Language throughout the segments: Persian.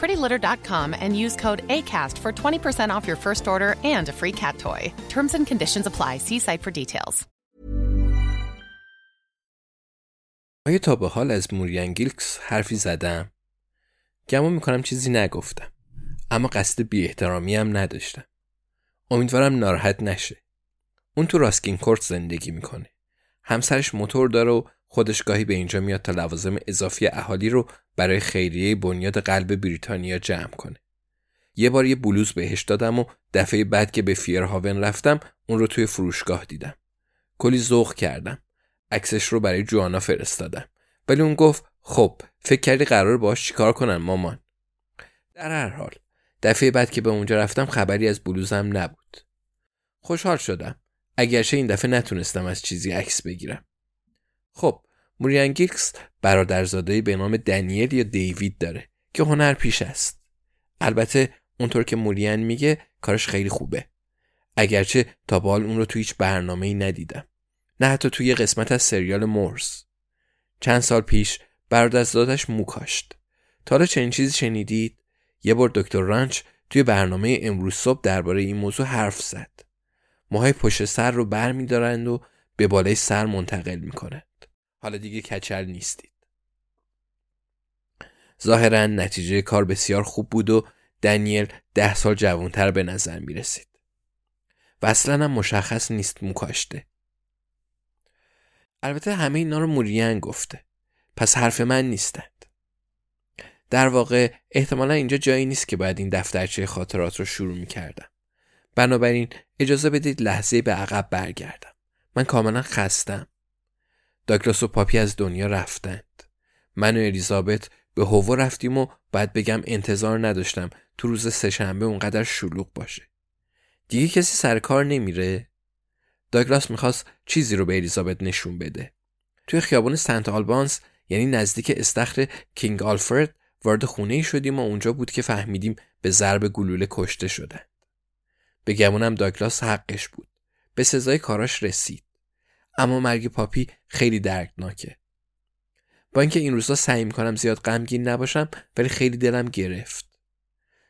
prettylitter.com and use code ACAST for 20% off your first order and a free cat toy. Terms and conditions apply. See site for details. آیا تا به حال از موریان گیلکس حرفی زدم؟ گمان می‌کنم چیزی نگفتم. اما قصد بی احترامی هم نداشتم. امیدوارم ناراحت نشه. اون تو راسکین کورت زندگی می‌کنه. همسرش موتور داره و خودش گاهی به اینجا میاد تا لوازم اضافی اهالی رو برای خیریه بنیاد قلب بریتانیا جمع کنه. یه بار یه بلوز بهش دادم و دفعه بعد که به فیرهاون رفتم اون رو توی فروشگاه دیدم. کلی ذوق کردم. عکسش رو برای جوانا فرستادم. ولی اون گفت خب فکر کردی قرار باش چیکار کنن مامان. در هر حال دفعه بعد که به اونجا رفتم خبری از بلوزم نبود. خوشحال شدم. اگرچه این دفعه نتونستم از چیزی عکس بگیرم. خب موریان گیکس برادرزاده به نام دنیل یا دیوید داره که هنر پیش است. البته اونطور که موریان میگه کارش خیلی خوبه. اگرچه تا به اون رو تو هیچ برنامه ای ندیدم. نه حتی توی قسمت از سریال مورس. چند سال پیش برادرزادش مو کاشت. تا حالا چنین چیزی شنیدید؟ یه بار دکتر رانچ توی برنامه امروز صبح درباره این موضوع حرف زد. موهای پشت سر رو بر و به بالای سر منتقل می کنند. حالا دیگه کچل نیستید. ظاهرا نتیجه کار بسیار خوب بود و دنیل ده سال جوانتر به نظر می رسید. و اصلا هم مشخص نیست مو کاشته. البته همه اینا رو موریان گفته. پس حرف من نیستند. در واقع احتمالا اینجا جایی نیست که باید این دفترچه خاطرات رو شروع می کردم. بنابراین اجازه بدید لحظه به عقب برگردم. من کاملا خستم. داگلاس و پاپی از دنیا رفتند. من و الیزابت به هوو رفتیم و باید بگم انتظار نداشتم تو روز سهشنبه اونقدر شلوغ باشه. دیگه کسی سر کار نمیره؟ داگلاس می‌خواست چیزی رو به الیزابت نشون بده. توی خیابان سنت آلبانس یعنی نزدیک استخر کینگ آلفرد وارد خونه ای شدیم و اونجا بود که فهمیدیم به ضرب گلوله کشته شدن. به گمونم داگلاس حقش بود. به سزای کاراش رسید. اما مرگ پاپی خیلی دردناکه. با اینکه این روزا سعی می‌کنم زیاد غمگین نباشم ولی خیلی دلم گرفت.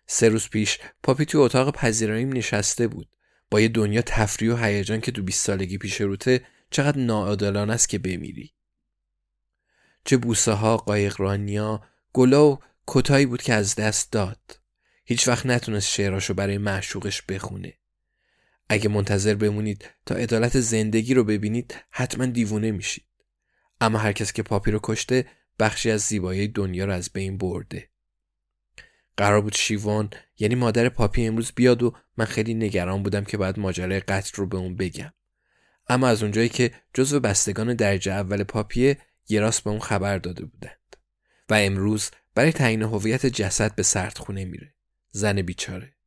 سه روز پیش پاپی توی اتاق پذیراییم نشسته بود. با یه دنیا تفریح و هیجان که تو 20 سالگی پیش روته چقدر ناعادلانه است که بمیری. چه بوسه ها، قایقرانیا، گلا و کتایی بود که از دست داد. هیچ وقت نتونست شعراشو برای معشوقش بخونه. اگه منتظر بمونید تا عدالت زندگی رو ببینید حتما دیوونه میشید. اما هر کس که پاپی رو کشته بخشی از زیبایی دنیا رو از بین برده. قرار بود شیوان یعنی مادر پاپی امروز بیاد و من خیلی نگران بودم که باید ماجرای قتل رو به اون بگم. اما از اونجایی که جزو بستگان درجه اول پاپیه یه راست به اون خبر داده بودند. و امروز برای تعیین هویت جسد به سردخونه میره. زن بیچاره.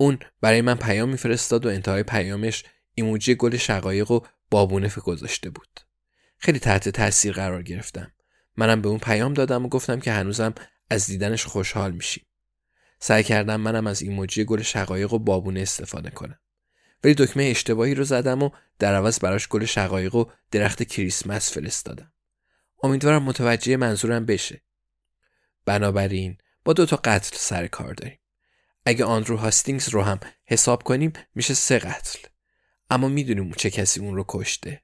اون برای من پیام میفرستاد و انتهای پیامش ایموجی گل شقایق و بابونه گذاشته بود. خیلی تحت تاثیر قرار گرفتم. منم به اون پیام دادم و گفتم که هنوزم از دیدنش خوشحال میشیم. سعی کردم منم از ایموجی گل شقایق و بابونه استفاده کنم. ولی دکمه اشتباهی رو زدم و در عوض براش گل شقایق و درخت کریسمس فرستادم امیدوارم متوجه منظورم بشه بنابراین با دو تا قتل سر و کار داریم اگه آندرو هاستینگز رو هم حساب کنیم میشه سه قتل. اما می‌دونیم چه کسی اون رو کشته.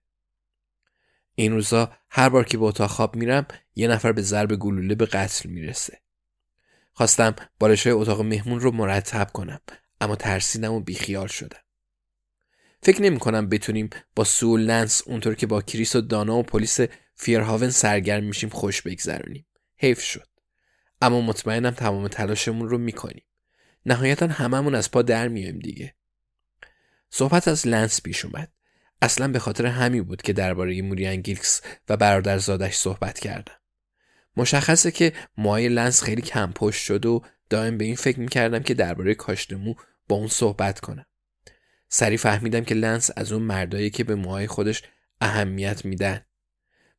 این روزا هر بار که به اتاق خواب میرم یه نفر به ضرب گلوله به قتل می‌رسه. خواستم بالشای اتاق مهمون رو مرتب کنم اما ترسیدم و بیخیال شدم. فکر نمی کنم بتونیم با سول لنس اونطور که با کریس و دانا و پلیس فیرهاون سرگرم میشیم خوش بگذرونیم. حیف شد. اما مطمئنم تمام تلاشمون رو می‌کنیم. نهایتا هممون از پا در میایم دیگه. صحبت از لنس پیش اومد. اصلا به خاطر همین بود که درباره موریان گیلکس و برادرزادش صحبت کردم. مشخصه که موهای لنس خیلی کم پشت شد و دائم به این فکر می‌کردم که درباره کاشت مو با اون صحبت کنم. سریع فهمیدم که لنس از اون مردایی که به موهای خودش اهمیت میدن.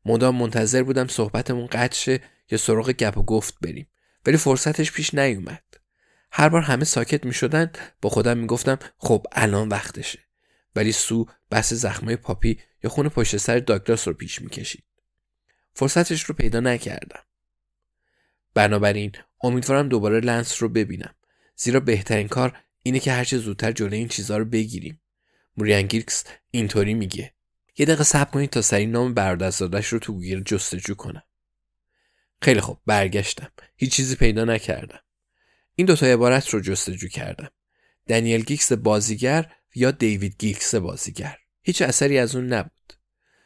مدام منتظر بودم صحبتمون قطع شه یا سراغ گپ و گفت بریم ولی فرصتش پیش نیومد. هر بار همه ساکت می شدن با خودم می گفتم خب الان وقتشه ولی سو بحث زخمای پاپی یا خون پشت سر داگلاس رو پیش می کشید. فرصتش رو پیدا نکردم. بنابراین امیدوارم دوباره لنس رو ببینم زیرا بهترین کار اینه که هرچه زودتر جلوی این چیزها رو بگیریم. موریان گیلکس اینطوری میگه. یه دقیقه صبر کنید تا سریع نام برادرزادش رو تو گوگل جستجو کنم. خیلی خوب برگشتم. هیچ چیزی پیدا نکردم. این دوتا عبارت رو جستجو کردم. دنیل گیلکس بازیگر یا دیوید گیلکس بازیگر. هیچ اثری از اون نبود.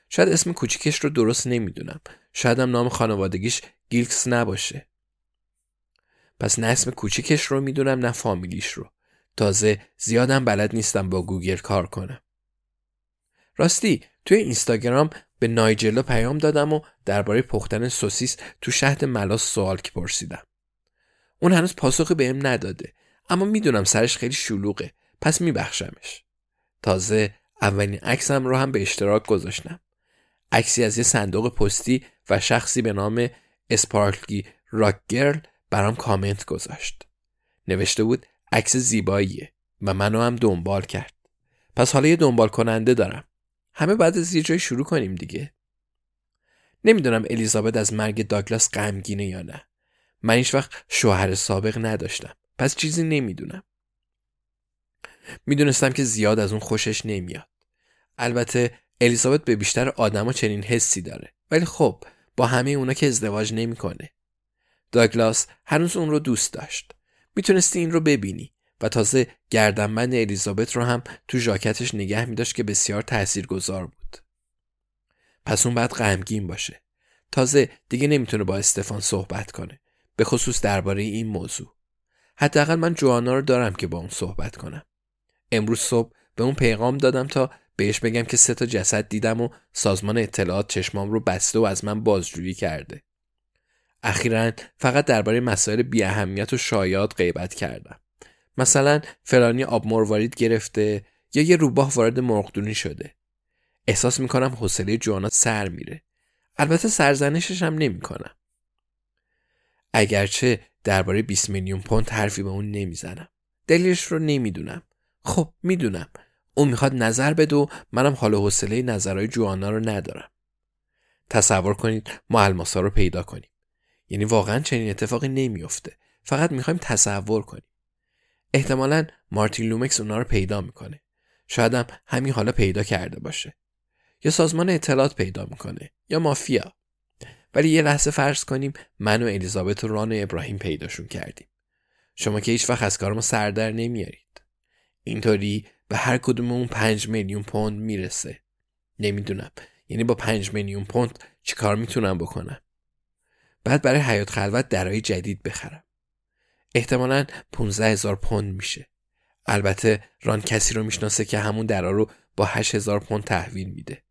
شاید اسم کوچیکش رو درست نمی‌دونم. شاید هم نام خانوادگیش گیلکس نباشه. پس نه اسم کوچیکش رو می‌دونم نه فامیلیش رو. تازه زیادم بلد نیستم با گوگل کار کنم. راستی توی اینستاگرام به نایجلو پیام دادم و درباره پختن سوسیس تو شهد ملاس سوال که پرسیدم. اون هنوز پاسخی بهم نداده اما می‌دونم سرش خیلی شلوغه پس میبخشمش. تازه اولین عکسم رو هم به اشتراک گذاشتم. عکسی از یه صندوق پستی و شخصی به نام اسپارکلی راک گرل برام کامنت گذاشت. نوشته بود عکس زیباییه و منو هم دنبال کرد. پس حالا یه دنبال کننده دارم. همه بعد از یه جای شروع کنیم دیگه. نمی‌دونم الیزابت از مرگ داگلاس غمگینه یا نه. من هیچ وقت شوهر سابق نداشتم. پس چیزی نمی‌دونم. می‌دونستم که زیاد از اون خوشش نمیاد. البته الیزابت به بیشتر آدما چنین حسی داره. ولی خب با همه اونا که ازدواج نمی‌کنه. داگلاس هنوز اون رو دوست داشت. می‌تونستی این رو ببینی و تازه گردنبند الیزابت رو هم تو ژاکتش نگه میداشت که بسیار تاثیرگذار بود. پس اون بعد غمگین باشه. تازه دیگه نمی‌تونه با استفان صحبت کنه. به خصوص درباره این موضوع. حداقل من جوانا رو دارم که با اون صحبت کنم. امروز صبح به اون پیغام دادم تا بهش بگم که سه تا جسد دیدم و سازمان اطلاعات چشمام رو بسته و از من بازجویی کرده. اخیرا فقط درباره مسائل بی اهمیت و شایعات غیبت کردم. مثلا فلانی آب مروارید گرفته یا یه روباه وارد مرغدونی شده. احساس می‌کنم حوصله جوانا سر میره. البته سرزنشش هم نمی‌کنم. اگرچه درباره 20 میلیون پوند حرفی به اون نمی‌زنم. دلیلش رو نمی‌دونم. خب می‌دونم. اون می‌خواد نظر بده و منم حال حوصله نظرهای جوانا رو ندارم. تصور کنید ما الماسا رو پیدا کنیم. یعنی واقعا چنین اتفاقی نمیافته. فقط می‌خوایم تصور کنیم. احتمالا مارتین لومکس اونا رو پیدا می‌کنه. شاید هم همین حالا پیدا کرده باشه. یا سازمان اطلاعات پیدا می‌کنه یا مافیا. ولی یه لحظه فرض کنیم من و الیزابت و ران و ابراهیم پیداشون کردیم. شما که هیچ وقت از کار ما سردر نمیارید. اینطوری به هر کدوم اون پنج میلیون پوند می‌رسه. نمی‌دونم. یعنی با پنج میلیون پوند چیکار می‌تونم بکنم؟ بعد برای حیات خلوت درای جدید بخرم. احتمالا 15 هزار پوند میشه. البته ران کسی رو می‌شناسه که همون درا رو با 8 هزار پوند تحویل میده.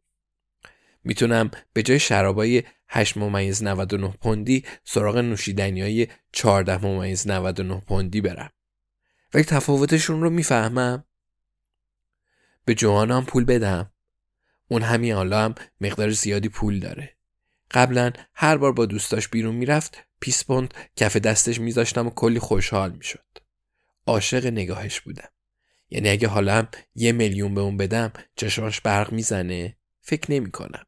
می‌تونم به جای شرابای 8 ممیز 99 پوندی سراغ نوشیدنی های 14 ممیز 99 پوندی برم. ولی تفاوتشون رو می‌فهمم. به جوانم پول بدم. اون همین حالا هم مقدار زیادی پول داره. قبلا هر بار با دوستاش بیرون می‌رفت پیسپوند کف دستش میذاشتم و کلی خوشحال می‌شد. عاشق نگاهش بودم. یعنی اگه حالا هم یه میلیون به اون بدم چشماش برق می‌زنه فکر نمی کنم.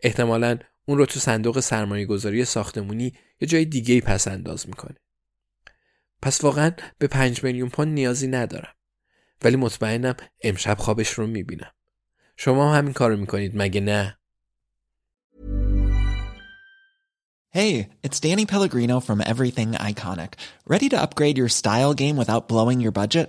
احتمالا اون رو تو صندوق سرمایه گذاری ساختمونی یا جای دیگه ای پس انداز می‌کنه. پس واقعا به پنج میلیون پوند نیازی ندارم. ولی مطمئنم امشب خوابش رو می‌بینم. شما هم همین کارو می‌کنید مگه نه؟ Hey, it's Danny Pellegrino from Everything Iconic. Ready to upgrade your style game without blowing your budget?